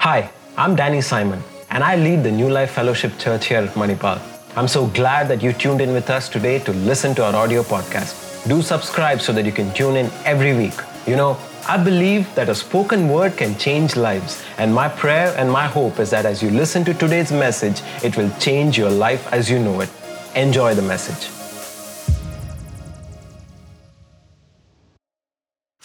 Hi, I'm Danny Simon, and I lead the New Life Fellowship Church here at Manipal. I'm so glad that you tuned in with us today to listen to our audio podcast. Do subscribe so that you can tune in every week. You know, I believe that a spoken word can change lives, and my prayer and my hope is that as you listen to today's message, it will change your life as you know it. Enjoy the message.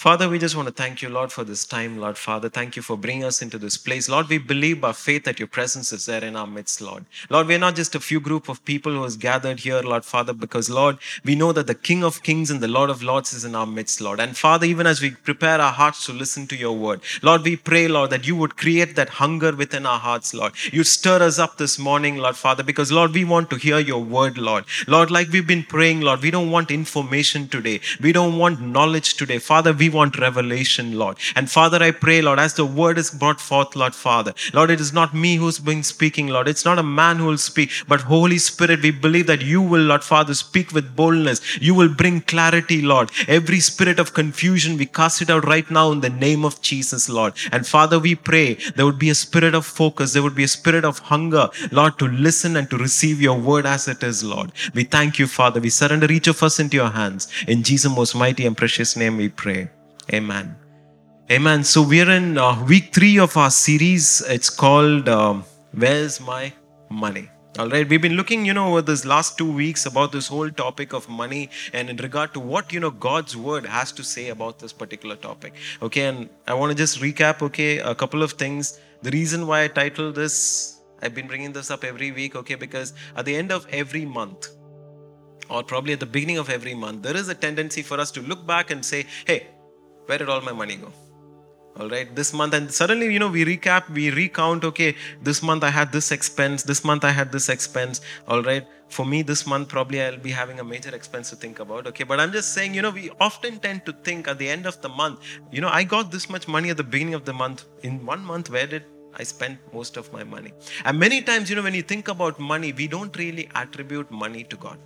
Father, we just want to thank you, Lord, for this time, Lord Father. Thank you for bringing us into this place. Lord, we believe by faith that your presence is there in our midst, Lord. Lord, we're not just a few group of people who has gathered here, Lord Father, because, Lord, we know that the King of Kings and the Lord of Lords is in our midst, Lord. And Father, even as we prepare our hearts to listen to your word, Lord, we pray, Lord, that you would create that hunger within our hearts, Lord. You stir us up this morning, Lord Father, because, Lord, we want to hear your word, Lord. Lord, like we've been praying, Lord, we don't want information today. We don't want knowledge today. Father, we want revelation, Lord. And Father, I pray, Lord, as the word is brought forth, Lord Father, Lord, it is not me who's been speaking, Lord. It's not a man who will speak, but Holy Spirit, we believe that you will, Lord Father, speak with boldness. You will bring clarity, Lord. Every spirit of confusion, we cast it out right now in the name of Jesus, Lord. And Father, we pray there would be a spirit of focus, there would be a spirit of hunger, Lord, to listen and to receive your word as it is, Lord. We thank you, Father. We surrender each of us into your hands. In Jesus' most mighty and precious name we pray. Amen. Amen. So we're in uh, week three of our series. It's called um, Where's My Money? All right, we've been looking, you know, over this last two weeks about this whole topic of money and in regard to what, you know, God's word has to say about this particular topic. Okay, and I want to just recap, okay, a couple of things. The reason why I titled this, I've been bringing this up every week, okay, because at the end of every month, or probably at the beginning of every month, there is a tendency for us to look back and say, hey, where did all my money go? all right this month and suddenly you know we recap we recount okay this month i had this expense this month i had this expense all right for me this month probably i'll be having a major expense to think about okay but i'm just saying you know we often tend to think at the end of the month you know i got this much money at the beginning of the month in one month where did I spent most of my money. And many times, you know, when you think about money, we don't really attribute money to God.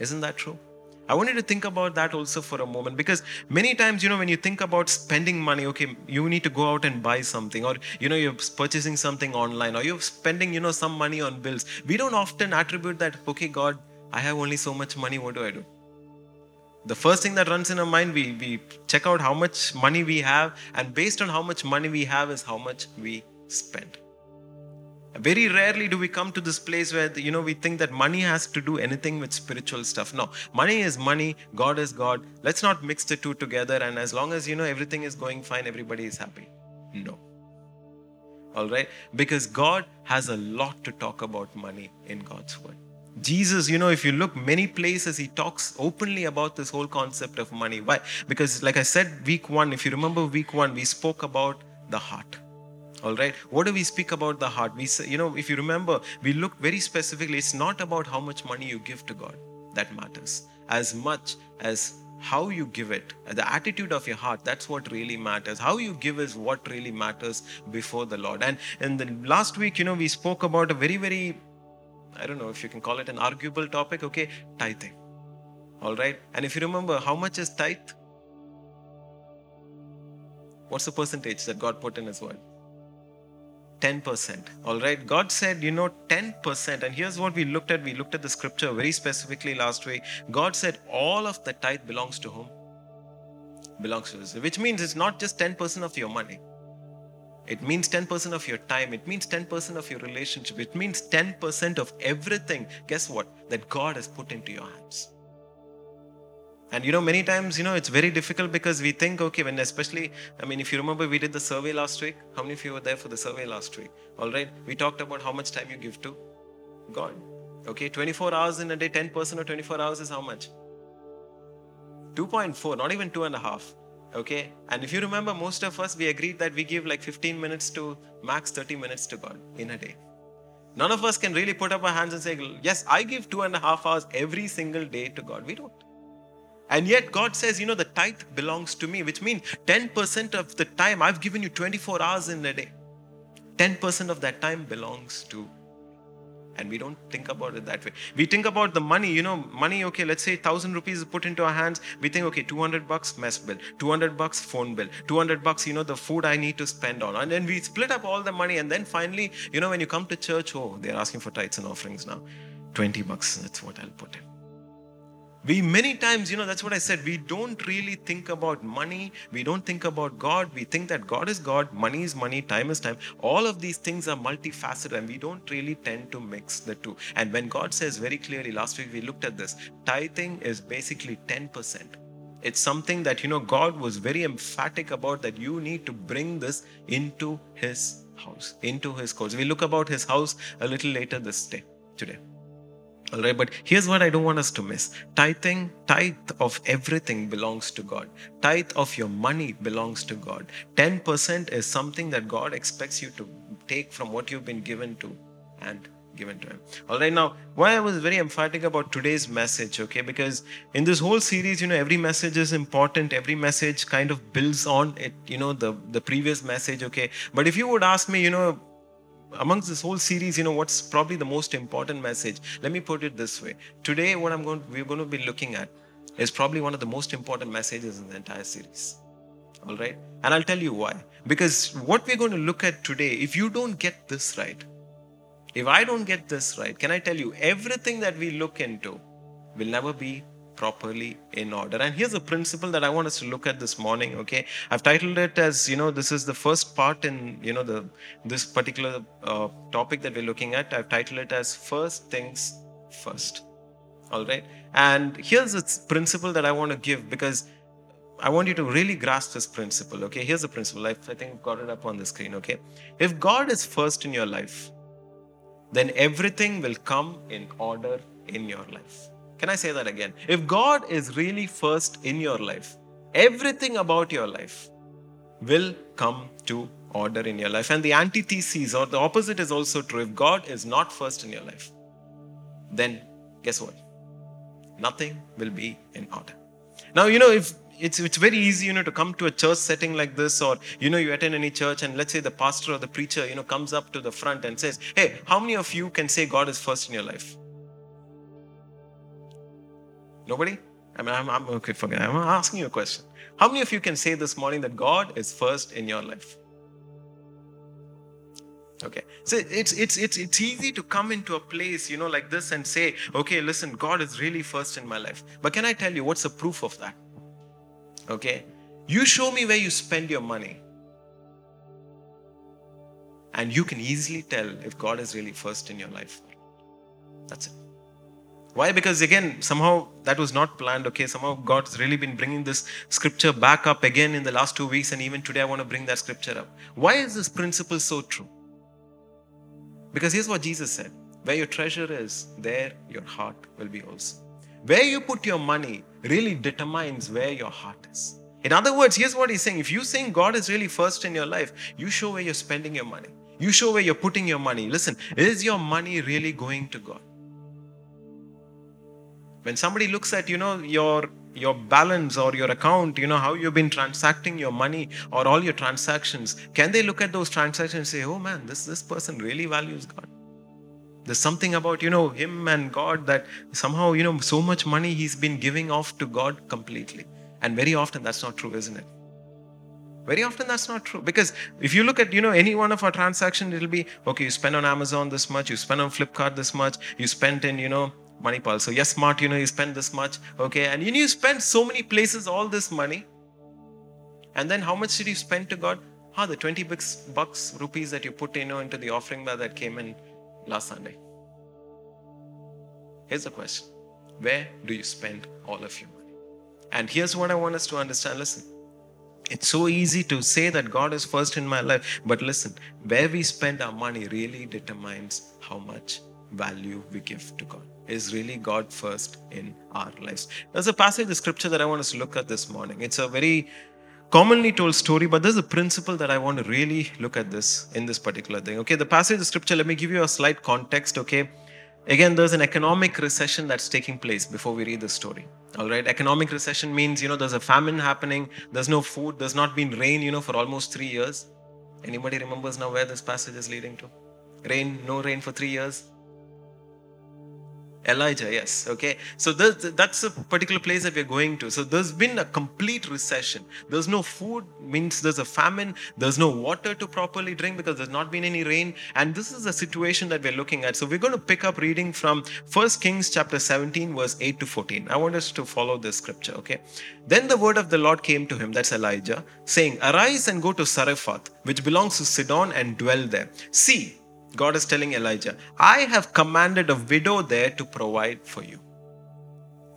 Isn't that true? I wanted to think about that also for a moment because many times, you know, when you think about spending money, okay, you need to go out and buy something, or you know, you're purchasing something online, or you're spending, you know, some money on bills. We don't often attribute that, okay, God, I have only so much money, what do I do? The first thing that runs in our mind, we, we check out how much money we have, and based on how much money we have, is how much we spend. Very rarely do we come to this place where you know we think that money has to do anything with spiritual stuff. No, money is money, God is God. Let's not mix the two together and as long as you know everything is going fine, everybody is happy. No. All right? Because God has a lot to talk about money in God's word. Jesus, you know, if you look many places, he talks openly about this whole concept of money. Why? Because, like I said, week one, if you remember week one, we spoke about the heart all right? What do we speak about the heart? We say you know if you remember we look very specifically it's not about how much money you give to god that matters. As much as how you give it the attitude of your heart that's what really matters. How you give is what really matters before the lord. And in the last week you know we spoke about a very very i don't know if you can call it an arguable topic okay? Tithing. All right? And if you remember how much is tithe? What's the percentage that god put in his word 10%. All right. God said, you know, 10%. And here's what we looked at. We looked at the scripture very specifically last week. God said, all of the tithe belongs to whom? Belongs to us. Which means it's not just 10% of your money. It means 10% of your time. It means 10% of your relationship. It means 10% of everything. Guess what? That God has put into your hands. And you know, many times, you know, it's very difficult because we think, okay, when especially, I mean, if you remember, we did the survey last week. How many of you were there for the survey last week? All right. We talked about how much time you give to God. Okay, 24 hours in a day, 10% of 24 hours is how much? 2.4, not even two and a half. Okay, and if you remember, most of us, we agreed that we give like 15 minutes to max 30 minutes to God in a day. None of us can really put up our hands and say, Yes, I give two and a half hours every single day to God. We don't. And yet God says, you know, the tithe belongs to me, which means 10% of the time I've given you 24 hours in a day. 10% of that time belongs to And we don't think about it that way. We think about the money, you know, money, okay, let's say 1000 rupees is put into our hands. We think, okay, 200 bucks mess bill, 200 bucks phone bill, 200 bucks, you know, the food I need to spend on. And then we split up all the money. And then finally, you know, when you come to church, oh, they're asking for tithes and offerings now. 20 bucks, that's what I'll put in we many times you know that's what i said we don't really think about money we don't think about god we think that god is god money is money time is time. All of these things are multifaceted and we don't really tend to mix the two. And when god says very clearly last week we looked at this tithing is basically 10% it's something that you know god was very emphatic about that you need to bring this into his house into his courts. We look about his house a little later this day today all right, but here's what I don't want us to miss tithing, tithe of everything belongs to God. Tithe of your money belongs to God. 10% is something that God expects you to take from what you've been given to and given to him. All right, now, why I was very emphatic about today's message, okay, because in this whole series, you know, every message is important, every message kind of builds on it, you know, the, the previous message, okay. But if you would ask me, you know, amongst this whole series, you know, what's probably the most important message? Let me put it this way. Today, what I'm going we're going to be looking at is probably one of the most important messages in the entire series. All right? And I'll tell you why. Because what we're going to look at today, if you don't get this right, if I don't get this right, can I tell you, everything that we look into will never be properly in order. And here's a principle that I want us to look at this morning. Okay, I've titled it as you know this is the first part in you know the this particular uh, topic that we're looking at. I've titled it as first things first. All right, and here's a principle that I want to give because. I want you to really grasp this principle. Okay, here's the principle. I, I think I've got it up on the screen. Okay, if God is first in your life, then everything will come in order in your life. Can I say that again? If God is really first in your life, everything about your life will come to order in your life. And the antithesis or the opposite is also true. If God is not first in your life, then guess what? Nothing will be in order. Now, you know, if it's it's very easy, you know, to come to a church setting like this, or you know, you attend any church, and let's say the pastor or the preacher, you know, comes up to the front and says, Hey, how many of you can say God is first in your life? Nobody? I mean, I'm, I'm okay, forget. I'm asking you a question. How many of you can say this morning that God is first in your life? Okay. So it's it's it's it's easy to come into a place, you know, like this and say, okay, listen, God is really first in my life. But can I tell you what's the proof of that? Okay. You show me where you spend your money. And you can easily tell if God is really first in your life. That's it. Why? Because again, somehow that was not planned. Okay, somehow God's really been bringing this scripture back up again in the last two weeks, and even today I want to bring that scripture up. Why is this principle so true? Because here's what Jesus said Where your treasure is, there your heart will be also. Where you put your money really determines where your heart is. In other words, here's what he's saying if you think God is really first in your life, you show where you're spending your money. You show where you're putting your money. Listen, is your money really going to God? When somebody looks at you know your your balance or your account you know how you've been transacting your money or all your transactions can they look at those transactions and say oh man this this person really values god? There's something about you know him and god that somehow you know so much money he's been giving off to god completely. And very often that's not true isn't it? Very often that's not true. Because if you look at you know any one of our transactions it'll be okay you spend on amazon this much you spend on flipkart this much you spent in you know Manipal. So yes, smart, you know, you spend this much, okay, and you, know, you spend so many places all this money. And then how much did you spend to God? Ah, the 20 bucks, bucks rupees that you put you know, into the offering that came in last Sunday. Here's the question Where do you spend all of your money? And here's what I want us to understand. Listen, it's so easy to say that God is first in my life, but listen, where we spend our money really determines how much value we give to God is really God first in our lives. There's a passage of scripture that I want us to look at this morning. It's a very commonly told story, but there's a principle that I want to really look at this in this particular thing. Okay, the passage of scripture, let me give you a slight context. Okay, again, there's an economic recession that's taking place before we read the story. All right, economic recession means you know there's a famine happening, there's no food, there's not been rain, you know, for almost three years. Anybody remembers now where this passage is leading to? Rain, no rain for three years Elijah, yes. Okay. So that's a particular place that we're going to. So there's been a complete recession. There's no food, means there's a famine. There's no water to properly drink because there's not been any rain. And this is the situation that we're looking at. So we're going to pick up reading from First Kings chapter 17, verse 8 to 14. I want us to follow this scripture. Okay. Then the word of the Lord came to him, that's Elijah, saying, Arise and go to Zarephath, which belongs to Sidon, and dwell there. See, God is telling Elijah, I have commanded a widow there to provide for you.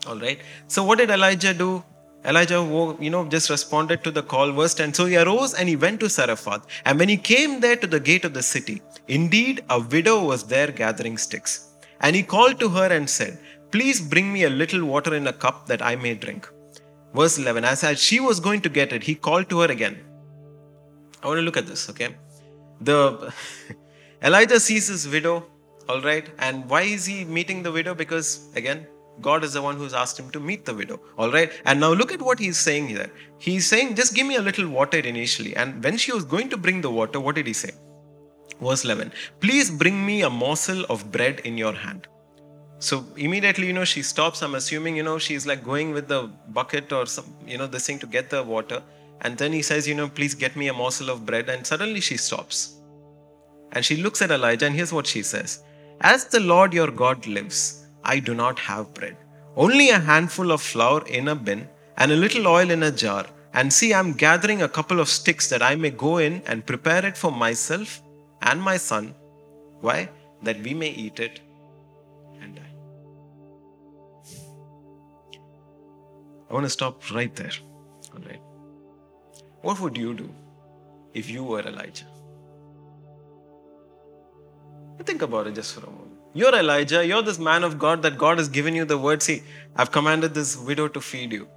All right. So, what did Elijah do? Elijah, you know, just responded to the call. Verse And So he arose and he went to Zarephath. And when he came there to the gate of the city, indeed a widow was there gathering sticks. And he called to her and said, Please bring me a little water in a cup that I may drink. Verse 11 As she was going to get it, he called to her again. I want to look at this, okay? The. Elijah sees his widow, all right, and why is he meeting the widow? Because again, God is the one who's asked him to meet the widow, all right. And now look at what he's saying here. He's saying, just give me a little water initially. And when she was going to bring the water, what did he say? Verse 11 Please bring me a morsel of bread in your hand. So immediately, you know, she stops. I'm assuming, you know, she's like going with the bucket or some, you know, this thing to get the water. And then he says, you know, please get me a morsel of bread. And suddenly she stops. And she looks at Elijah, and here's what she says As the Lord your God lives, I do not have bread, only a handful of flour in a bin and a little oil in a jar. And see, I'm gathering a couple of sticks that I may go in and prepare it for myself and my son. Why? That we may eat it and die. I want to stop right there. All right. What would you do if you were Elijah? Think about it just for a moment. You're Elijah, you're this man of God that God has given you the word. See, I've commanded this widow to feed you.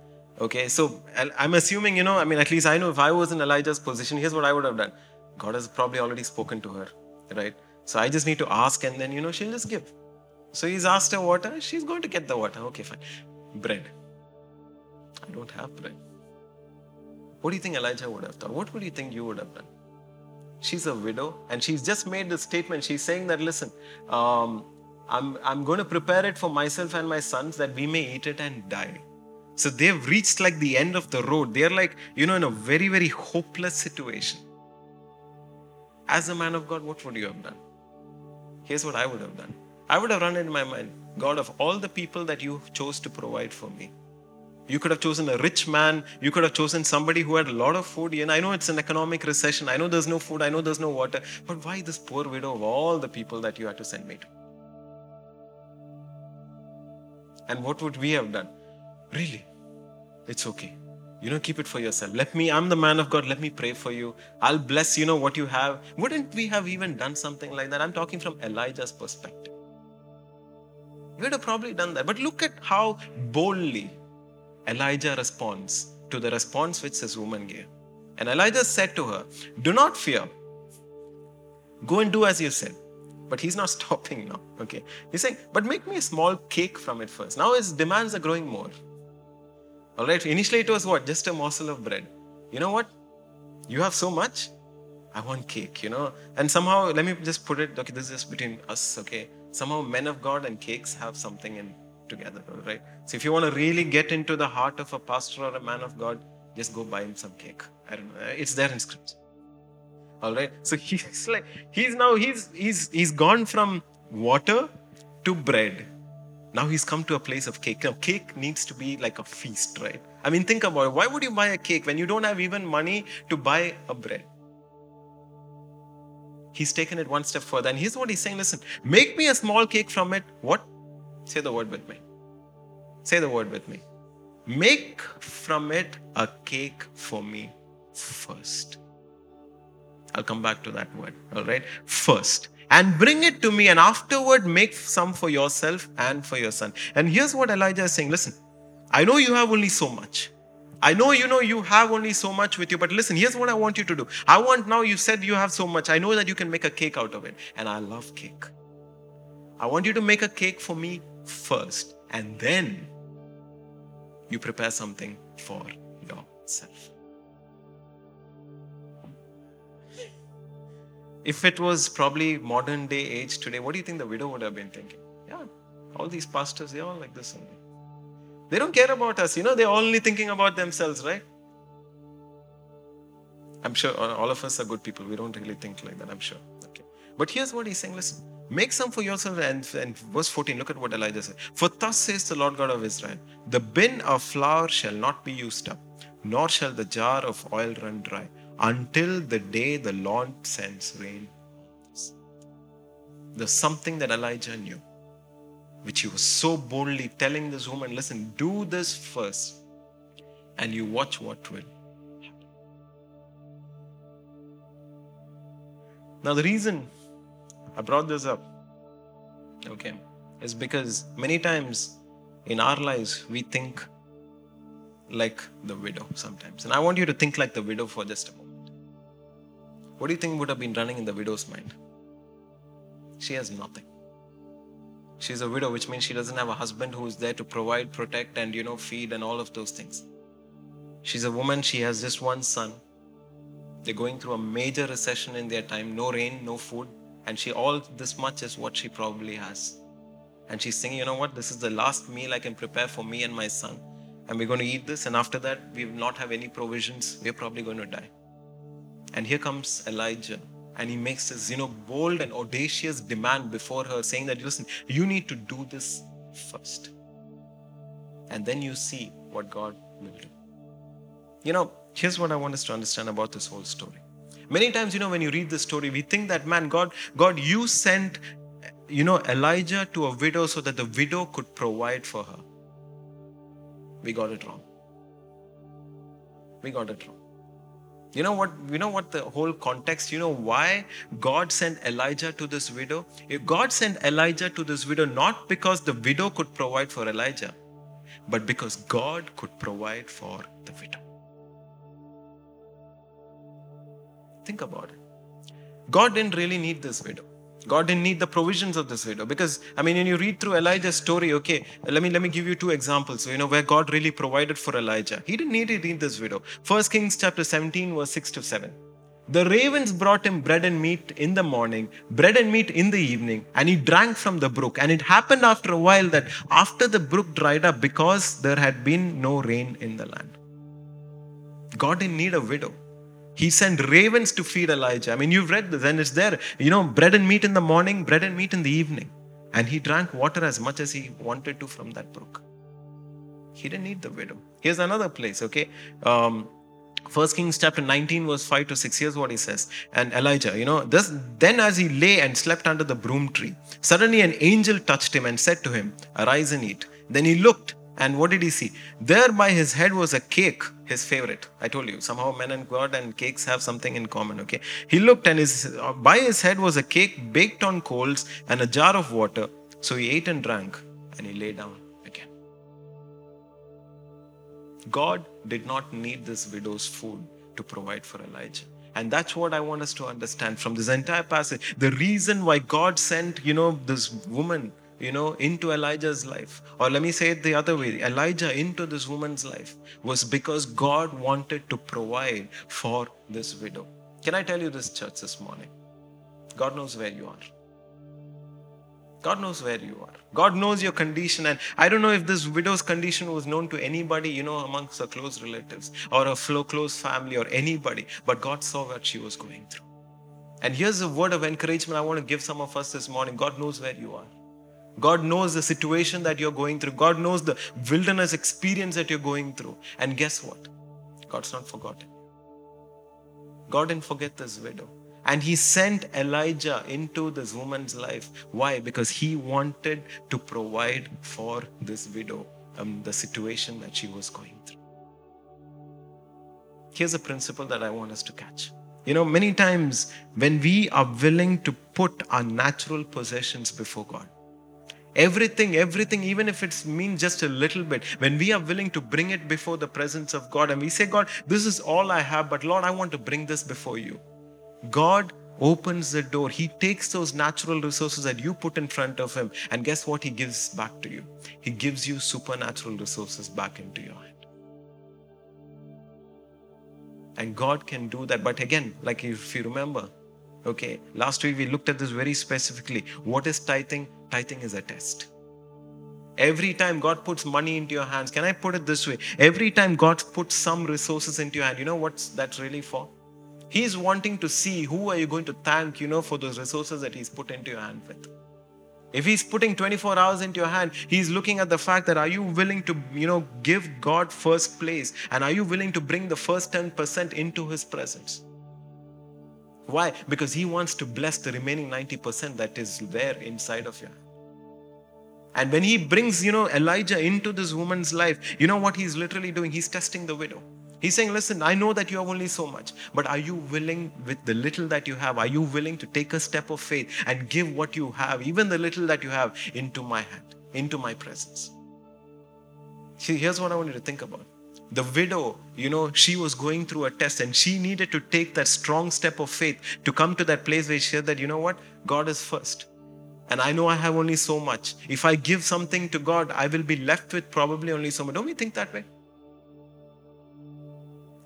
Okay, so I'm assuming, you know, I mean, at least I know if I was in Elijah's position, here's what I would have done. God has probably already spoken to her, right? So I just need to ask and then, you know, she'll just give. So he's asked her water, she's going to get the water. Okay, fine. Bread. I don't have bread. What do you think Elijah would have done? What would you think you would have done? She's a widow and she's just made this statement. She's saying that, listen, um, I'm, I'm going to prepare it for myself and my sons that we may eat it and die. So they've reached like the end of the road. They're like, you know, in a very, very hopeless situation. As a man of God, what would you have done? Here's what I would have done I would have run in my mind God, of all the people that you chose to provide for me, you could have chosen a rich man. You could have chosen somebody who had a lot of food. And I know it's an economic recession. I know there's no food. I know there's no water. But why this poor widow of all the people that you had to send me to? And what would we have done? Really? It's okay. You know, keep it for yourself. Let me, I'm the man of God. Let me pray for you. I'll bless, you know, what you have. Wouldn't we have even done something like that? I'm talking from Elijah's perspective. We would have probably done that. But look at how boldly Elijah responds to the response which this woman gave. And Elijah said to her, Do not fear. Go and do as you said. But he's not stopping now. Okay. He's saying, But make me a small cake from it first. Now his demands are growing more. All right. Initially it was what? Just a morsel of bread. You know what? You have so much. I want cake, you know. And somehow, let me just put it, okay, this is between us, okay. Somehow men of God and cakes have something in together, right? So if you want to really get into the heart of a pastor or a man of God, just go buy him some cake. I don't know. It's there in scripture. All right. So he's like he's now he's he's he's gone from water to bread. Now he's come to a place of cake. Now, cake needs to be like a feast, right? I mean, think about it. Why would you buy a cake when you don't have even money to buy a bread? He's taken it one step further. And here's what he's saying listen, make me a small cake from it. What? Say the word with me. Say the word with me. Make from it a cake for me first. I'll come back to that word. All right. First. And bring it to me, and afterward make some for yourself and for your son. And here's what Elijah is saying listen, I know you have only so much. I know you know you have only so much with you, but listen, here's what I want you to do. I want now, you said you have so much. I know that you can make a cake out of it, and I love cake. I want you to make a cake for me first, and then you prepare something for yourself. If it was probably modern day age today, what do you think the widow would have been thinking? Yeah, All these pastors, they're all like this only. They don't care about us, you know, they're only thinking about themselves, right? I'm sure all of us are good people. We don't really think like that, I'm sure. Okay. But here's what he's saying listen, make some for yourself. And, and verse 14, look at what Elijah said. For thus says the Lord God of Israel, the bin of flour shall not be used up, nor shall the jar of oil run dry, until the day the Lord sends rain. There's something that Elijah knew, which he was so boldly telling this woman, listen, do this first, and you watch what will Now, the reason I brought this up, okay, It's because many times in our lives we think like the widow sometimes. And I want you to think like the widow for just a moment. What do you think would have been running in the widow's mind? She has nothing. She's a widow, which means she doesn't have a husband who is there to provide, protect, and you know, feed and all of those things. She's a woman, she has just one son they're going through a major recession in their time, no rain, no food, and she all this much is what she probably has. And she's saying, you know what, this is the last meal I can prepare for me and my son. And we're going to eat this, and after that, we will not have any provisions. We're probably going to die. And here comes Elijah, and he makes this, you know, bold and audacious demand before her, saying that, listen, you need to do this first. And then you see what God will do. You know, Here's what I want us to understand about this whole story. Many times, you know, when you read this story, we think that, man, God, God, you sent, you know, Elijah to a widow so that the widow could provide for her. We got it wrong. We got it wrong. You know what? You know what the whole context, you know why God sent Elijah to this widow? If God sent Elijah to this widow not because the widow could provide for Elijah, but because God could provide for the widow. Think about it. God didn't really need this widow. God didn't need the provisions of this widow because I mean, when you read through Elijah's story, okay, let me let me give you two examples. So, you know where God really provided for Elijah. He didn't need to need this widow. First Kings chapter 17, verse 6 to 7. The ravens brought him bread and meat in the morning, bread and meat in the evening, and he drank from the brook. And it happened after a while that after the brook dried up because there had been no rain in the land. God didn't need a widow. He sent ravens to feed Elijah. I mean, you've read this and it's there. You know, bread and meat in the morning, bread and meat in the evening. And he drank water as much as he wanted to from that brook. He didn't need the widow. Here's another place, okay? Um, First Kings chapter 19, verse 5 to 6. Here's what he says. And Elijah, you know, this then as he lay and slept under the broom tree, suddenly an angel touched him and said to him, Arise and eat. Then he looked and what did he see? There by his head was a cake, his favorite. I told you, somehow men and God and cakes have something in common, okay? He looked and his, by his head was a cake baked on coals and a jar of water. So he ate and drank and he lay down again. God did not need this widow's food to provide for Elijah. And that's what I want us to understand from this entire passage. The reason why God sent, you know, this woman you know, into Elijah's life. Or let me say it the other way Elijah into this woman's life was because God wanted to provide for this widow. Can I tell you this, church, this morning? God knows where you are. God knows where you are. God knows your condition. And I don't know if this widow's condition was known to anybody, you know, amongst her close relatives or a close family or anybody, but God saw what she was going through. And here's a word of encouragement I want to give some of us this morning God knows where you are. God knows the situation that you're going through. God knows the wilderness experience that you're going through. And guess what? God's not forgotten. God didn't forget this widow. And he sent Elijah into this woman's life. Why? Because he wanted to provide for this widow um, the situation that she was going through. Here's a principle that I want us to catch. You know, many times when we are willing to put our natural possessions before God, Everything, everything, even if it's mean just a little bit, when we are willing to bring it before the presence of God and we say, God, this is all I have, but Lord, I want to bring this before you. God opens the door. He takes those natural resources that you put in front of Him, and guess what? He gives back to you. He gives you supernatural resources back into your hand. And God can do that. But again, like if you remember, okay, last week we looked at this very specifically. What is tithing? Tithing is a test. Every time God puts money into your hands, can I put it this way? Every time God puts some resources into your hand, you know what's that's really for? He's wanting to see who are you going to thank, you know, for those resources that He's put into your hand with. If He's putting 24 hours into your hand, He's looking at the fact that are you willing to, you know, give God first place and are you willing to bring the first 10% into His presence? Why? Because He wants to bless the remaining 90% that is there inside of you. And when he brings, you know, Elijah into this woman's life, you know what he's literally doing? He's testing the widow. He's saying, Listen, I know that you have only so much, but are you willing, with the little that you have, are you willing to take a step of faith and give what you have, even the little that you have, into my hand, into my presence? See, here's what I want you to think about. The widow, you know, she was going through a test and she needed to take that strong step of faith to come to that place where she said that, you know what, God is first and I know I have only so much. If I give something to God, I will be left with probably only so much. Don't we think that way?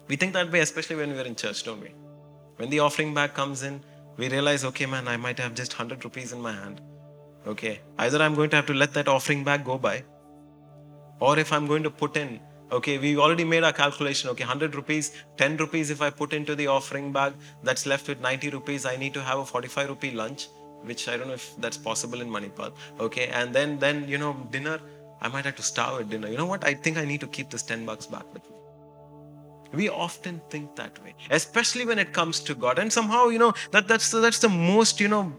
We think that way, especially when we're in church, don't we? When the offering bag comes in, we realize, okay, man, I might have just 100 rupees in my hand. Okay, either I'm going to have to let that offering bag go by, or if I'm going to put in, okay, we already made our calculation, okay, 100 rupees, 10 rupees if I put into the offering bag, that's left with 90 rupees. I need to have a 45 rupee lunch which I don't know if that's possible in Manipal. Okay, and then then you know dinner, I might have to starve at dinner. You know what? I think I need to keep this ten bucks back with me. We often think that way, especially when it comes to God, and somehow you know that that's the, that's the most you know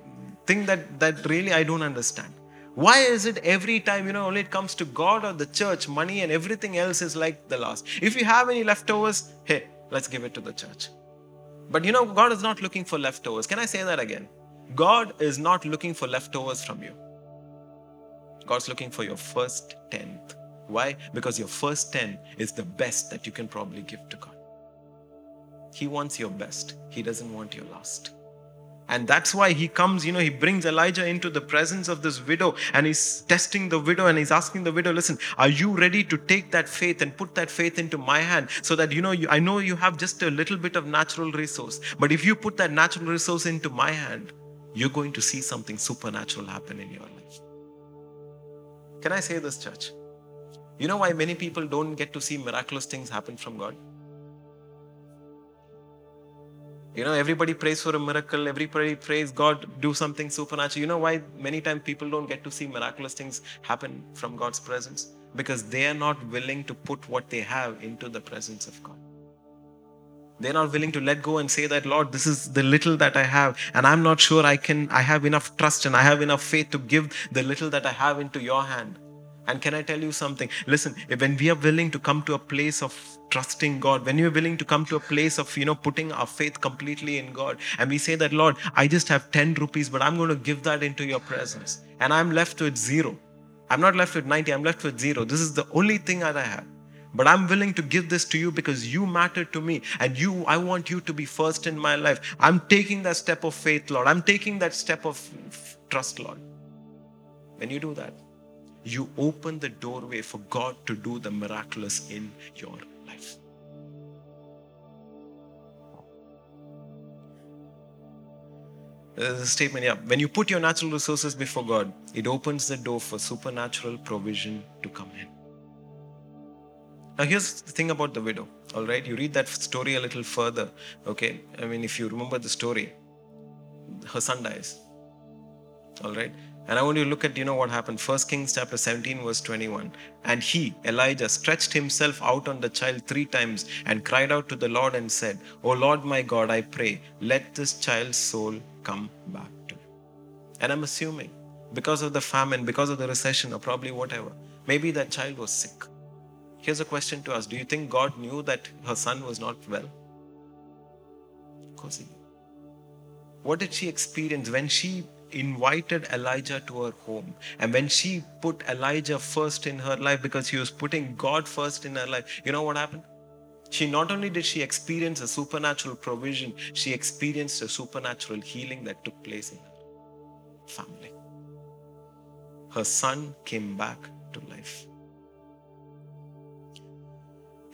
thing that that really I don't understand. Why is it every time, you know, only it comes to God or the church, money and everything else is like the last? If you have any leftovers, hey, let's give it to the church. But you know, God is not looking for leftovers. Can I say that again? God is not looking for leftovers from you. God's looking for your first tenth. Why? Because your first ten is the best that you can probably give to God. He wants your best, He doesn't want your last. And that's why he comes, you know, he brings Elijah into the presence of this widow and he's testing the widow and he's asking the widow, listen, are you ready to take that faith and put that faith into my hand so that, you know, you, I know you have just a little bit of natural resource, but if you put that natural resource into my hand, you're going to see something supernatural happen in your life. Can I say this, church? You know why many people don't get to see miraculous things happen from God? You know, everybody prays for a miracle, everybody prays God do something supernatural. You know why many times people don't get to see miraculous things happen from God's presence? Because they are not willing to put what they have into the presence of God. They're not willing to let go and say that, Lord, this is the little that I have, and I'm not sure I can, I have enough trust and I have enough faith to give the little that I have into your hand. And can I tell you something? Listen, when we are willing to come to a place of trusting God, when you're willing to come to a place of, you know, putting our faith completely in God, and we say that, Lord, I just have 10 rupees, but I'm going to give that into your presence, and I'm left with zero. I'm not left with 90, I'm left with zero. This is the only thing that I have but i'm willing to give this to you because you matter to me and you i want you to be first in my life i'm taking that step of faith lord i'm taking that step of trust lord when you do that you open the doorway for god to do the miraculous in your life There's a statement, yeah. When you put your natural resources before God, it opens the door for supernatural provision to come in. Now, here's the thing about the widow, all right? You read that story a little further, okay? I mean, if you remember the story, her son dies, all right? And I want you to look at, you know, what happened. First Kings chapter 17, verse 21. And he, Elijah, stretched himself out on the child three times and cried out to the Lord and said, O Lord my God, I pray, let this child's soul come back to me. And I'm assuming because of the famine, because of the recession, or probably whatever, maybe that child was sick Here's a question to us Do you think God knew that her son was not well? Of course, he knew. What did she experience when she invited Elijah to her home and when she put Elijah first in her life because she was putting God first in her life? You know what happened? She not only did she experience a supernatural provision, she experienced a supernatural healing that took place in her family. Her son came back to life.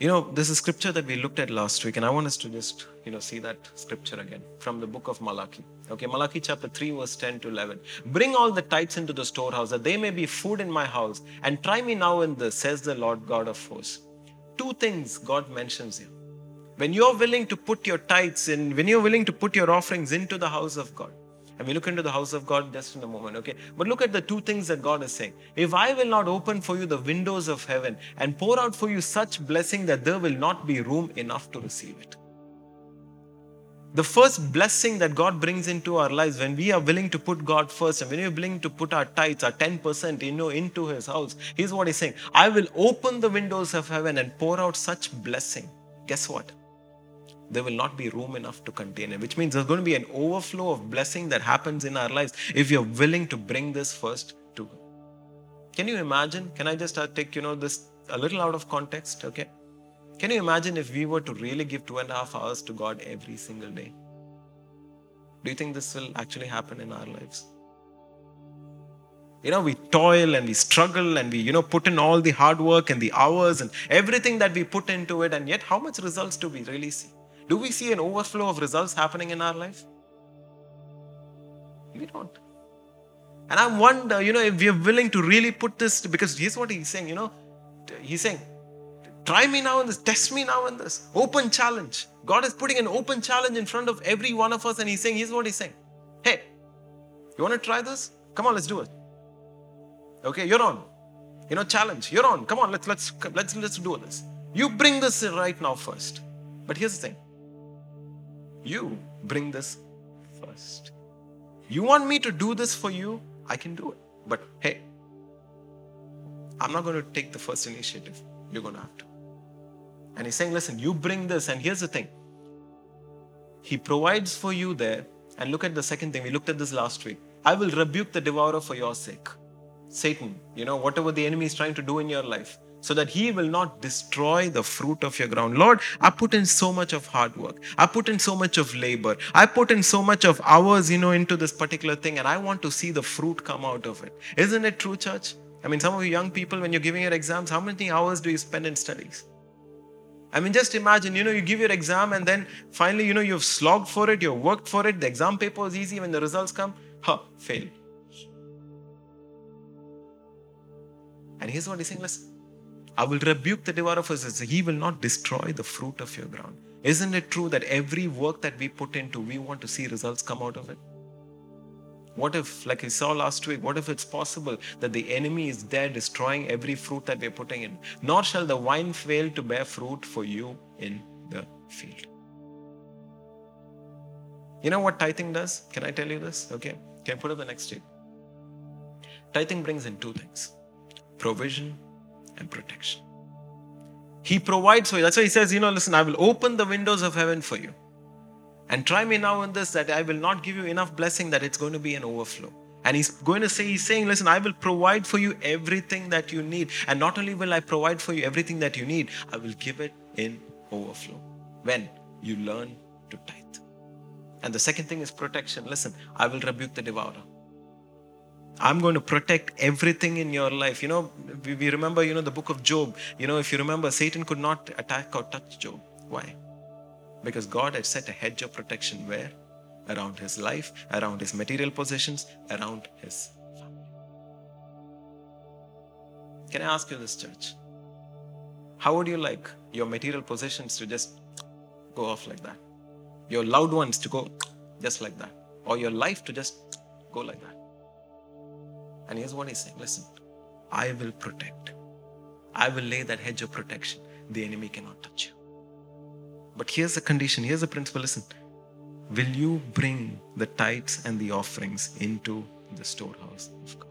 You know, there's a scripture that we looked at last week, and I want us to just, you know, see that scripture again from the book of Malachi. Okay, Malachi chapter 3, verse 10 to 11. Bring all the tithes into the storehouse, that they may be food in my house, and try me now in this, says the Lord God of hosts. Two things God mentions here. When you're willing to put your tithes in, when you're willing to put your offerings into the house of God, and we look into the house of God just in a moment, okay? But look at the two things that God is saying. If I will not open for you the windows of heaven and pour out for you such blessing that there will not be room enough to receive it. The first blessing that God brings into our lives when we are willing to put God first and when we're willing to put our tithes, our 10% you know, into His house, here's what He's saying I will open the windows of heaven and pour out such blessing. Guess what? There will not be room enough to contain it, which means there's going to be an overflow of blessing that happens in our lives if you're willing to bring this first to God. Can you imagine? Can I just uh, take, you know, this a little out of context? Okay. Can you imagine if we were to really give two and a half hours to God every single day? Do you think this will actually happen in our lives? You know, we toil and we struggle and we, you know, put in all the hard work and the hours and everything that we put into it, and yet how much results do we really see? Do we see an overflow of results happening in our life? We don't. And I wonder, you know, if we're willing to really put this, because here's what he's saying, you know, he's saying, try me now in this, test me now in this. Open challenge. God is putting an open challenge in front of every one of us, and he's saying, here's what he's saying. Hey, you want to try this? Come on, let's do it. Okay, you're on. You know, challenge. You're on. Come on, let's let's let's let's do this. You bring this right now first. But here's the thing. You bring this first. You want me to do this for you? I can do it. But hey, I'm not going to take the first initiative. You're going to have to. And he's saying, listen, you bring this. And here's the thing He provides for you there. And look at the second thing. We looked at this last week. I will rebuke the devourer for your sake. Satan, you know, whatever the enemy is trying to do in your life, so that he will not destroy the fruit of your ground. Lord, I put in so much of hard work. I put in so much of labor. I put in so much of hours, you know, into this particular thing, and I want to see the fruit come out of it. Isn't it true, church? I mean, some of you young people, when you're giving your exams, how many hours do you spend in studies? I mean, just imagine, you know, you give your exam and then finally, you know, you've slogged for it, you've worked for it, the exam paper is easy, when the results come, huh, fail. And here's what he's saying listen, I will rebuke the devourer for this. He will not destroy the fruit of your ground. Isn't it true that every work that we put into, we want to see results come out of it? What if, like we saw last week, what if it's possible that the enemy is there destroying every fruit that we're putting in? Nor shall the vine fail to bear fruit for you in the field. You know what tithing does? Can I tell you this? Okay. Can I put up the next sheet? Tithing brings in two things provision and protection. He provides for you. That's why he says, you know, listen, I will open the windows of heaven for you. And try me now in this that I will not give you enough blessing that it's going to be an overflow. And he's going to say, he's saying, listen, I will provide for you everything that you need. And not only will I provide for you everything that you need, I will give it in overflow. When you learn to tithe. And the second thing is protection. Listen, I will rebuke the devourer. I'm going to protect everything in your life. You know, we, we remember, you know, the book of Job. You know, if you remember, Satan could not attack or touch Job. Why? Because God had set a hedge of protection where? Around his life, around his material possessions, around his family. Can I ask you this, church? How would you like your material possessions to just go off like that? Your loved ones to go just like that? Or your life to just go like that? And here's what he's saying listen, I will protect. I will lay that hedge of protection. The enemy cannot touch you. But here's the condition, here's the principle listen. Will you bring the tithes and the offerings into the storehouse of God?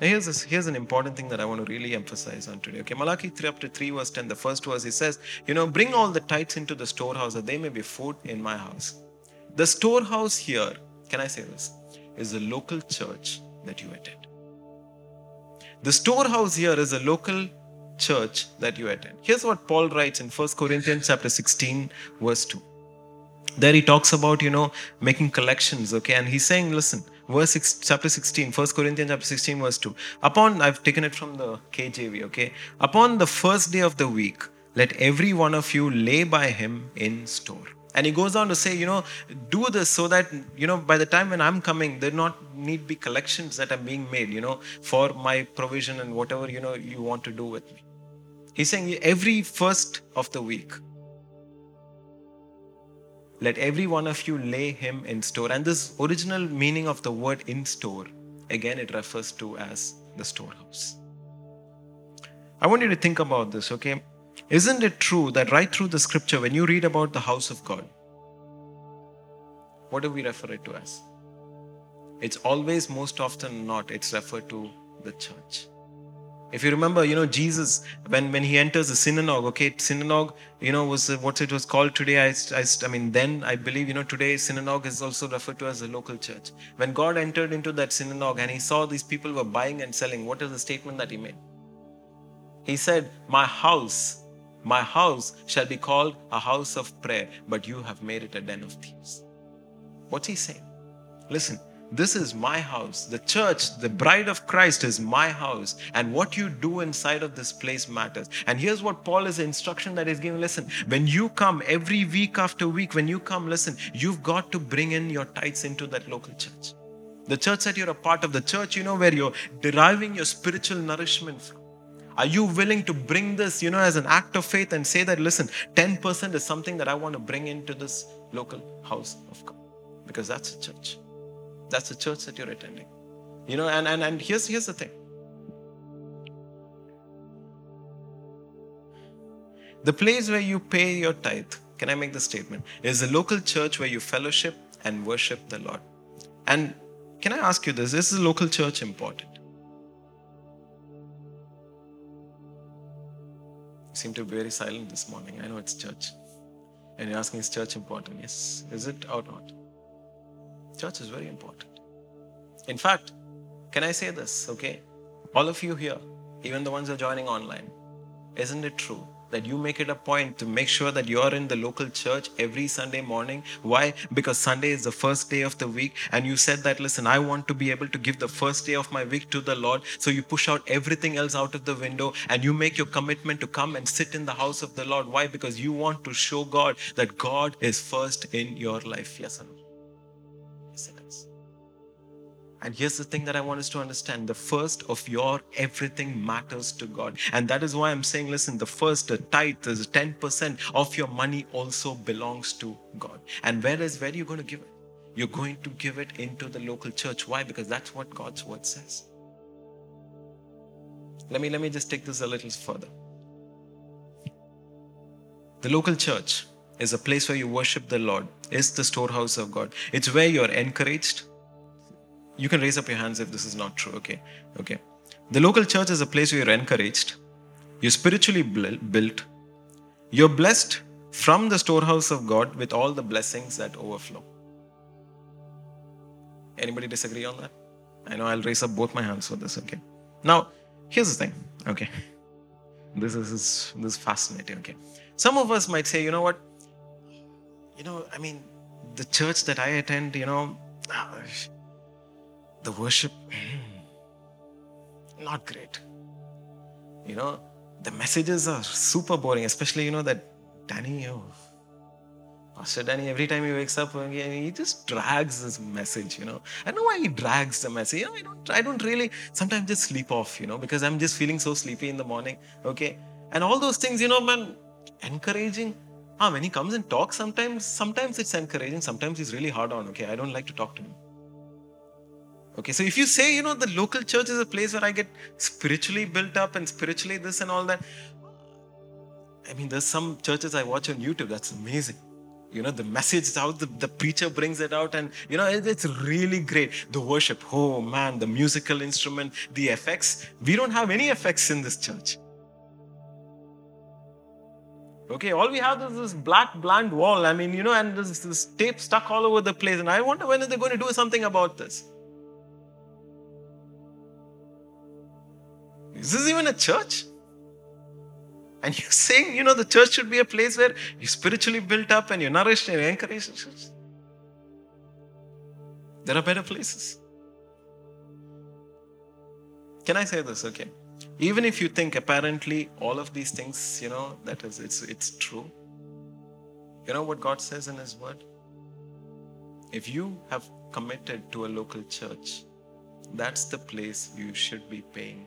Now here's, this, here's an important thing that I want to really emphasize on today. Okay, Malachi 3 up to 3 verse 10, the first verse, he says, You know, bring all the tithes into the storehouse that they may be food in my house. The storehouse here, can I say this, is a local church that you attend. The storehouse here is a local church that you attend. Here's what Paul writes in 1 Corinthians chapter 16, verse 2. There he talks about, you know, making collections, okay? And he's saying, listen, verse 6, chapter 16, 1 Corinthians chapter 16, verse 2. Upon, I've taken it from the KJV, okay? Upon the first day of the week, let every one of you lay by him in store. And he goes on to say, you know, do this so that, you know, by the time when I'm coming, there not need be collections that are being made, you know, for my provision and whatever, you know, you want to do with me. He's saying every first of the week, let every one of you lay him in store. And this original meaning of the word in store, again, it refers to as the storehouse. I want you to think about this, okay? Isn't it true that right through the scripture, when you read about the house of God, what do we refer it to as? It's always, most often not, it's referred to the church. If you remember, you know, Jesus, when, when he enters the synagogue, okay, synagogue, you know, was uh, what it was called today. I, I, I mean, then I believe, you know, today synagogue is also referred to as a local church. When God entered into that synagogue and he saw these people were buying and selling, what is the statement that he made? He said, My house, my house shall be called a house of prayer, but you have made it a den of thieves. What's he saying? Listen, this is my house. The church, the bride of Christ is my house. And what you do inside of this place matters. And here's what Paul is the instruction that he's giving. Listen, when you come every week after week, when you come, listen, you've got to bring in your tithes into that local church. The church that you're a part of, the church, you know, where you're deriving your spiritual nourishment from. Are you willing to bring this, you know, as an act of faith and say that, listen, 10% is something that I want to bring into this local house of God? Because that's a church. That's the church that you're attending. You know, and, and, and here's, here's the thing. The place where you pay your tithe, can I make the statement, is the local church where you fellowship and worship the Lord. And can I ask you this? Is the local church important? Seem to be very silent this morning. I know it's church. And you're asking, is church important? Yes. Is it or not? Church is very important. In fact, can I say this, okay? All of you here, even the ones who are joining online, isn't it true that you make it a point to make sure that you're in the local church every Sunday morning? Why? Because Sunday is the first day of the week, and you said that, listen, I want to be able to give the first day of my week to the Lord. So you push out everything else out of the window and you make your commitment to come and sit in the house of the Lord. Why? Because you want to show God that God is first in your life. Yes or no? And here's the thing that I want us to understand the first of your everything matters to God. And that is why I'm saying, listen, the first, the tithe, the 10% of your money also belongs to God. And where is, where are you going to give it? You're going to give it into the local church. Why? Because that's what God's word says. Let me, let me just take this a little further. The local church is a place where you worship the Lord, it's the storehouse of God. It's where you're encouraged, you can raise up your hands if this is not true. Okay. Okay. The local church is a place where you're encouraged, you're spiritually built, you're blessed from the storehouse of God with all the blessings that overflow. Anybody disagree on that? I know I'll raise up both my hands for this. Okay. Now, here's the thing. Okay. This is this is fascinating. Okay. Some of us might say, you know what? You know, I mean, the church that I attend, you know, ah, the worship, not great. You know, the messages are super boring, especially, you know, that Danny, oh, Pastor Danny, every time he wakes up, he just drags this message, you know. I know why he drags the message. You know, I don't, I don't really sometimes just sleep off, you know, because I'm just feeling so sleepy in the morning. Okay. And all those things, you know, man, encouraging. Ah, when he comes and talks, sometimes, sometimes it's encouraging, sometimes he's really hard on. Okay, I don't like to talk to him. Okay, so if you say, you know, the local church is a place where I get spiritually built up and spiritually this and all that, I mean, there's some churches I watch on YouTube, that's amazing. You know, the message is out, the, the preacher brings it out, and you know, it, it's really great. The worship, oh man, the musical instrument, the effects. We don't have any effects in this church. Okay, all we have is this black bland wall. I mean, you know, and there's this tape stuck all over the place. And I wonder when are they going to do something about this? Is this even a church? And you're saying, you know, the church should be a place where you're spiritually built up and you're nourished and you're encouraged. There are better places. Can I say this? Okay. even if you think apparently all of these things, you know, that is, it's, it's true. You know what God says in His Word? If you have committed to a local church, that's the place you should be paying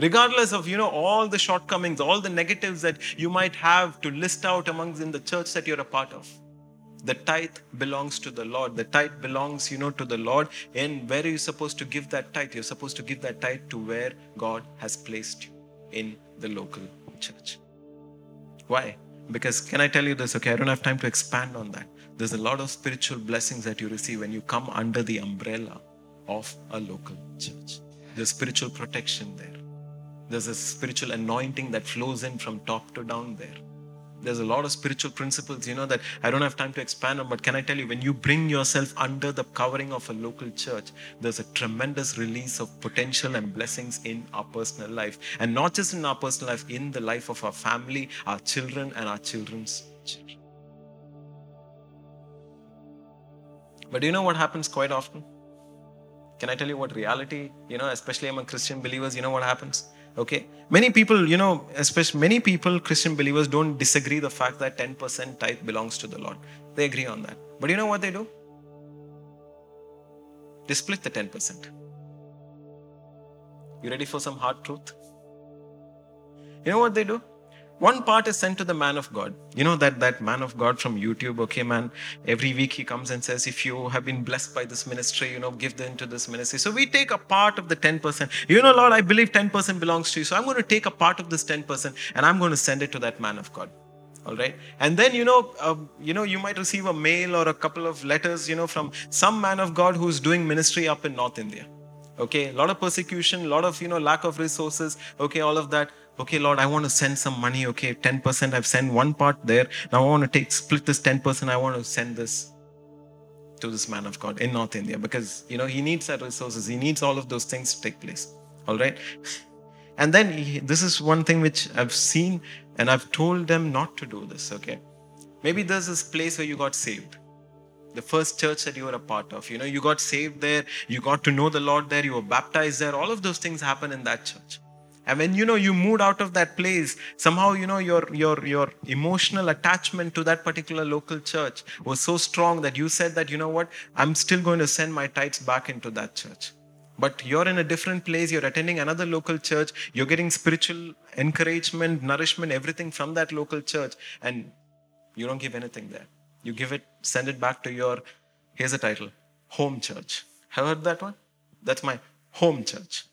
Regardless of, you know, all the shortcomings, all the negatives that you might have to list out amongst in the church that you're a part of. The tithe belongs to the Lord. The tithe belongs, you know, to the Lord. And where are you supposed to give that tithe? You're supposed to give that tithe to where God has placed you in the local church. Why? Because can I tell you this? Okay, I don't have time to expand on that. There's a lot of spiritual blessings that you receive when you come under the umbrella of a local church. There's spiritual protection there. There's a spiritual anointing that flows in from top to down there there's a lot of spiritual principles, you know, that I don't have time to expand on. But can I tell you, when you bring yourself under the covering of a local church, there's a tremendous release of potential and blessings in our personal life. And not just in our personal life, in the life of our family, our children, and our children's children. But do you know what happens quite often? Can I tell you what reality, you know, especially among Christian believers, you know what happens? Okay. Many people, you know, especially many people, Christian believers, don't disagree the fact that 10% tithe belongs to the Lord. They agree on that. But you know what they do? They split the 10%. You ready for some hard truth? You know what they do? One part is sent to the man of God. You know that that man of God from YouTube, okay, man. Every week he comes and says, if you have been blessed by this ministry, you know, give them to this ministry. So we take a part of the 10%. You know, Lord, I believe 10% belongs to you. So I'm going to take a part of this 10% and I'm going to send it to that man of God. All right. And then, you know, uh, you know, you might receive a mail or a couple of letters, you know, from some man of God who's doing ministry up in North India okay a lot of persecution a lot of you know lack of resources okay all of that okay, Lord, I want to send some money. Okay, 10%, I've sent one part there. Now I want to take, split this 10%. I want to send this to this man of God in North India because, you know, he needs that resources. He needs all of those things to take place. All right. And then he, this is one thing which I've seen and I've told them not to do this. Okay. Maybe there's this place where you got saved the first church that you were a part of. You know, you got saved there, you got to know the Lord there, you were baptized there. All of those things happen in that church and when you know you moved out of that place somehow you know your your your emotional attachment to that particular local church was so strong that you said that you know what i'm still going to send my tithes back into that church. But you're in a different place you're attending another local church you're getting spiritual encouragement nourishment everything from that local church and you don't give anything there. You give it send it back to your here's a title home church. Have heard that one? That's my home church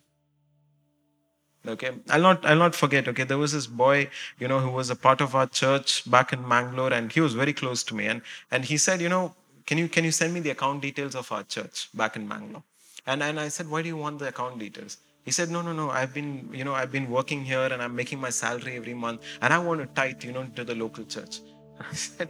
okay? I'll not i'll not forget okay? There was this boy you know who was a part of our church back in mangalore and he was very close to me. And and he said you know can you can you send me the account details of our church back in mangalore? And and i said why do you want the account details? He said no no no. I've been you know i've been working here and i'm making my salary every month and i want to tithe you know to the local church. I said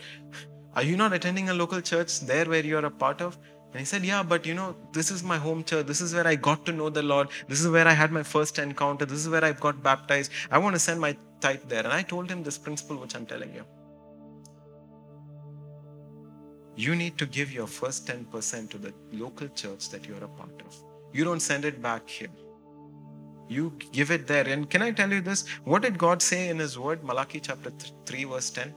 are you not attending a local church there where you're a part of and he said, Yeah, but you know, this is my home church. This is where I got to know the Lord. This is where I had my first encounter. This is where I got baptized. I want to send my tithe there. And I told him this principle, which I'm telling you. You need to give your first 10% to the local church that you're a part of. You don't send it back here. You give it there. And can I tell you this? What did God say in His Word? Malachi chapter 3, verse 10.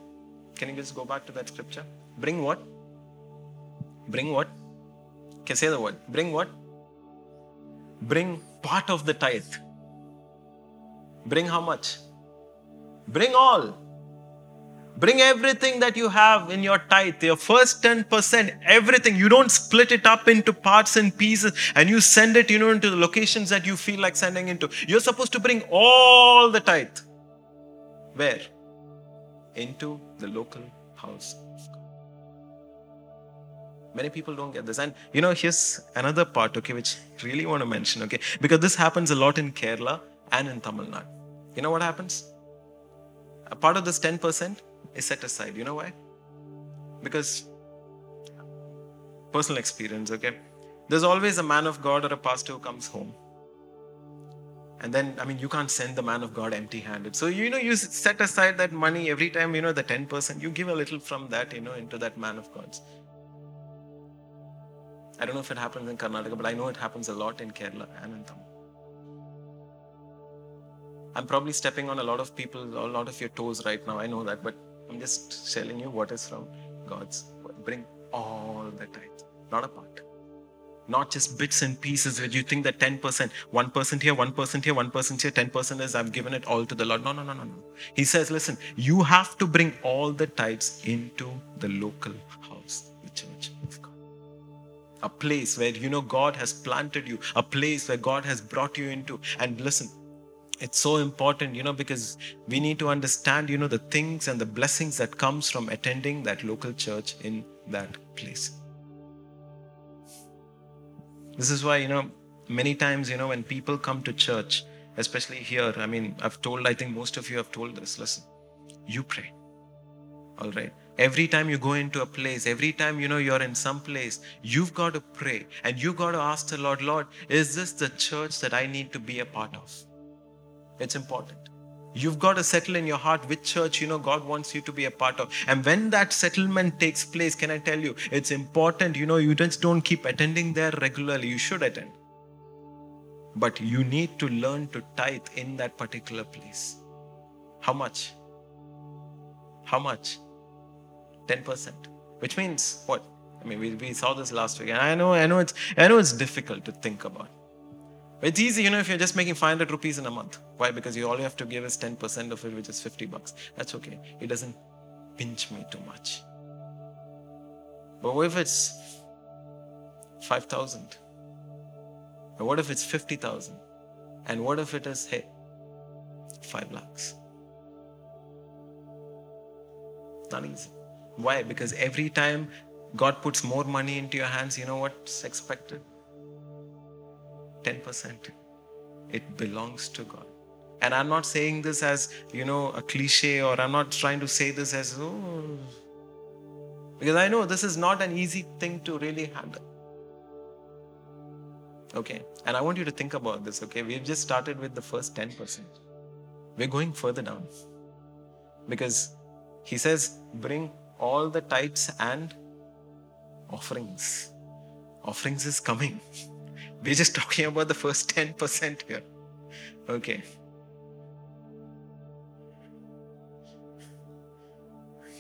Can you just go back to that scripture? Bring what? Bring what? Say the word. Bring what? Bring part of the tithe. Bring how much? Bring all. Bring everything that you have in your tithe, your first 10%, everything. You don't split it up into parts and pieces and you send it, you know, into the locations that you feel like sending into. You're supposed to bring all the tithe. Where? Into the local house Many people don't get this. And you know, here's another part, okay, which I really want to mention, okay, because this happens a lot in Kerala and in Tamil Nadu. You know what happens? A part of this 10% is set aside. You know why? Because personal experience, okay? There's always a man of God or a pastor who comes home. And then, I mean, you can't send the man of God empty handed. So, you know, you set aside that money every time, you know, the 10%, you give a little from that, you know, into that man of God's I don't know if it happens in Karnataka, but I know it happens a lot in Kerala and in Tamil. I'm probably stepping on a lot of people, a lot of your toes right now. I know that, but I'm just telling you what is from God's. Bring all the tithe, not a part. Not just bits and pieces where you think that 10%, 1% here, 1% here, 1% here, 10% is I've given it all to the Lord. No, no, no, no, no. He says, listen, you have to bring all the tithes into the local house, the church. A place where you know God has planted you, a place where God has brought you into. And listen, it's so important you know because we need to understand you know the things and the blessings that comes from attending that local church in that place. This is why you know many times you know when people come to church especially here i mean i've told i think most of you have told this. Listen you pray. All right every time you go into a place every time you know you're in some place you've got to pray and you've got to ask the lord lord is this the church that i need to be a part of it's important. You've got to settle in your heart which church you know God wants you to be a part of. And when that settlement takes place, can I tell you, it's important. You know, you just don't keep attending there regularly. You should attend. But you need to learn to tithe in that particular place. How much? How much? 10%. Which means what? I mean, we, we saw this last week. And I know, I know it's I know it's difficult to think about. It's easy, you know, if you're just making 500 rupees in a month. Why? Because you all you have to give is 10% of it, which is 50 bucks. That's okay. It doesn't pinch me too much. But what if it's 5,000? Or what if it's 50,000? And what if it is, hey, 5 lakhs? Not easy. Why? Because every time God puts more money into your hands, you know what's expected? 10%. It belongs to God. And I'm not saying this as, you know, a cliche or I'm not trying to say this as, oh, because I know this is not an easy thing to really handle. Okay. And I want you to think about this, okay? We've just started with the first 10%. We're going further down. Because he says, bring all the tithes and offerings. Offerings is coming. We're just talking about the first 10% here. Okay.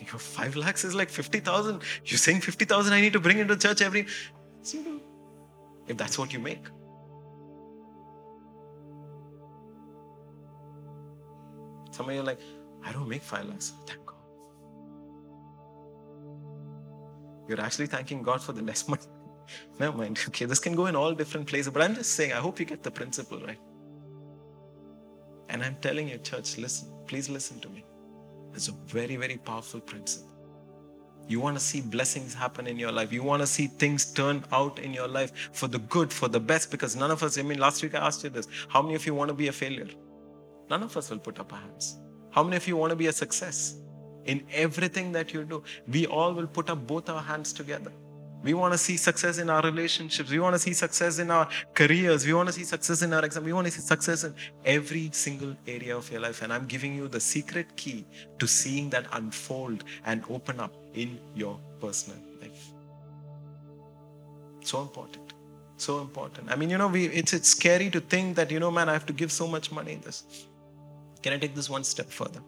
Your 5 lakhs is like 50,000. You're saying 50,000 I need to bring into church every. If that's what you make. Some of you are like, I don't make 5 lakhs. Thank God. You're actually thanking God for the less money. Never mind. Okay, this can go in all different places, but I'm just saying, I hope you get the principle right. And I'm telling you, church, listen, please listen to me. It's a very, very powerful principle. You want to see blessings happen in your life. You want to see things turn out in your life for the good, for the best, because none of us, I mean, last week I asked you this how many of you want to be a failure? None of us will put up our hands. How many of you want to be a success? In everything that you do, we all will put up both our hands together. We want to see success in our relationships. We want to see success in our careers. We want to see success in our exam. We want to see success in every single area of your life. And I'm giving you the secret key to seeing that unfold and open up in your personal life. So important. So important. I mean, you know, we it's it's scary to think that, you know, man, I have to give so much money in this. Can I take this one step further?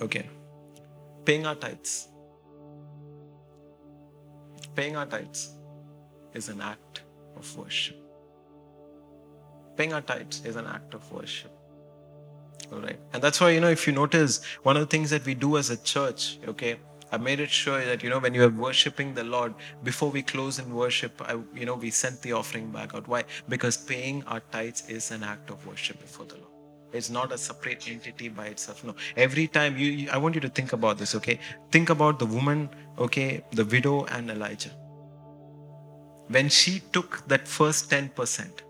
Okay. Paying our tithes paying our tithes is an act of worship. Paying our tithes is an act of worship. All right. And that's why, you know, if you notice, one of the things that we do as a church, okay, I made it sure that, you know, when you are worshiping the Lord, before we close in worship, I, you know, we sent the offering back out. Why? Because paying our tithes is an act of worship before the Lord. It's not a separate entity by itself. No. Every time you, you, I want you to think about this, okay? Think about the woman, okay, the widow and Elijah. When she took that first 10%,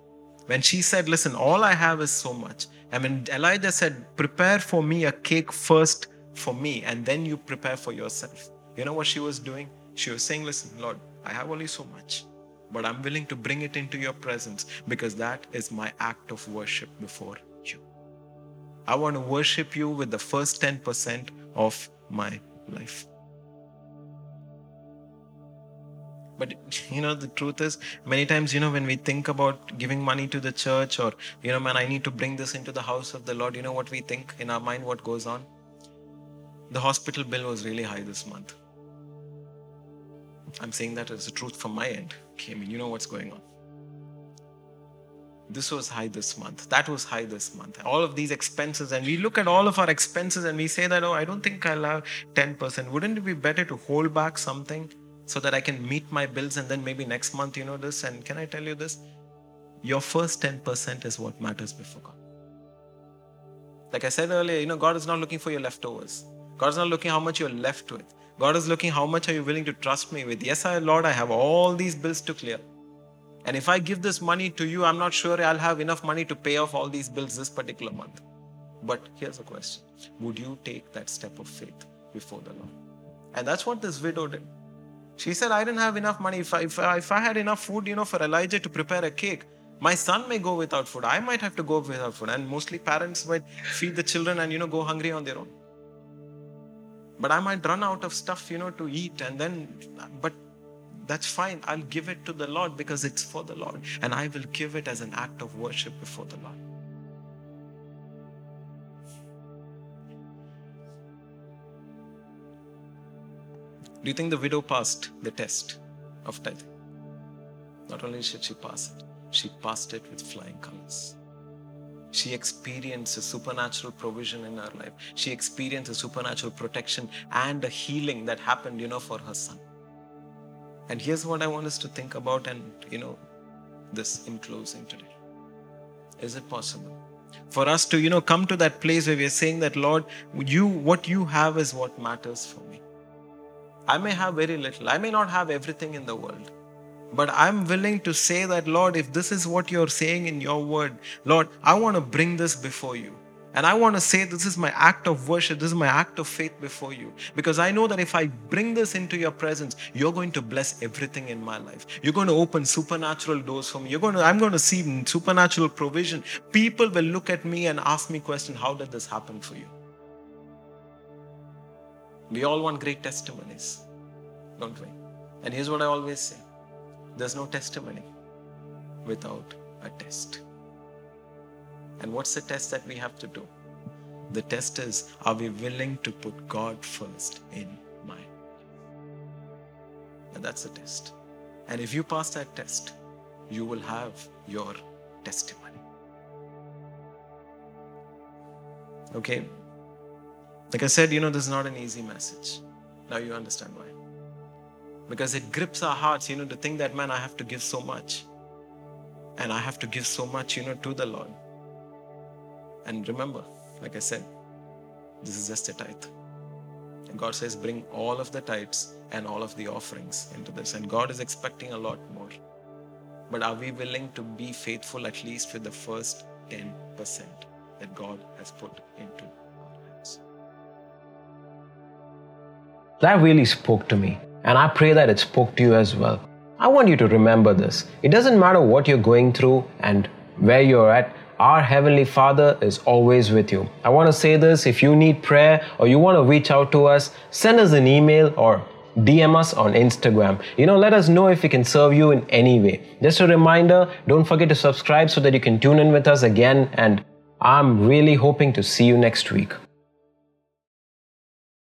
when she said, Listen, all I have is so much. I mean, Elijah said, Prepare for me a cake first for me, and then you prepare for yourself. You know what she was doing? She was saying, Listen, Lord, I have only so much, but I'm willing to bring it into your presence because that is my act of worship before I want to worship you with the first 10% of my life. But you know, the truth is, many times, you know, when we think about giving money to the church or, you know, man, I need to bring this into the house of the Lord, you know what we think in our mind, what goes on? The hospital bill was really high this month. I'm saying that as the truth from my end. Okay, I mean, you know what's going on. This was high this month. That was high this month. All of these expenses, and we look at all of our expenses and we say that, oh, I don't think I'll have 10%. Wouldn't it be better to hold back something so that I can meet my bills and then maybe next month, you know, this? And can I tell you this? Your first 10% is what matters before God. Like I said earlier, you know, God is not looking for your leftovers. God is not looking how much you're left with. God is looking how much are you willing to trust me with. Yes, I, Lord, I have all these bills to clear. And if I give this money to you, I'm not sure I'll have enough money to pay off all these bills this particular month. But here's a question Would you take that step of faith before the Lord? And that's what this widow did. She said, I didn't have enough money. If I, if I, if I had enough food, you know, for Elijah to prepare a cake, my son may go without food. I might have to go without food. And mostly parents might feed the children and, you know, go hungry on their own. But I might run out of stuff, you know, to eat. And then, but that's fine. I'll give it to the Lord because it's for the Lord. And I will give it as an act of worship before the Lord. Do you think the widow passed the test of tithing? Not only did she pass it, she passed it with flying colors. She experienced a supernatural provision in her life. She experienced a supernatural protection and a healing that happened, you know, for her son. And here's what I want us to think about and, you know, this in closing today. Is it possible for us to, you know, come to that place where we're saying that, Lord, you, what you have is what matters for me. I may have very little. I may not have everything in the world. But I'm willing to say that, Lord, if this is what you're saying in your word, Lord, I want to bring this before you. And I want to say this is my act of worship, this is my act of faith before you. Because I know that if I bring this into your presence, you're going to bless everything in my life. You're going to open supernatural doors for me. You're going to, I'm going to see supernatural provision. People will look at me and ask me question, how did this happen for you? We all want great testimonies, don't we? And here's what I always say. There's no testimony without a test. And what's the test that we have to do? The test is are we willing to put God first in mind? And that's the test. And if you pass that test, you will have your testimony. Okay? Like I said, you know, this is not an easy message. Now you understand why. Because it grips our hearts, you know, to think that, man, I have to give so much. And I have to give so much, you know, to the Lord. And remember, like I said, this is just a tithe. And God says, bring all of the tithes and all of the offerings into this. And God is expecting a lot more. But are we willing to be faithful at least with the first 10% that God has put into our hands? That really spoke to me. And I pray that it spoke to you as well. I want you to remember this. It doesn't matter what you're going through and where you're at, our Heavenly Father is always with you. I want to say this if you need prayer or you want to reach out to us, send us an email or DM us on Instagram. You know, let us know if we can serve you in any way. Just a reminder don't forget to subscribe so that you can tune in with us again. And I'm really hoping to see you next week.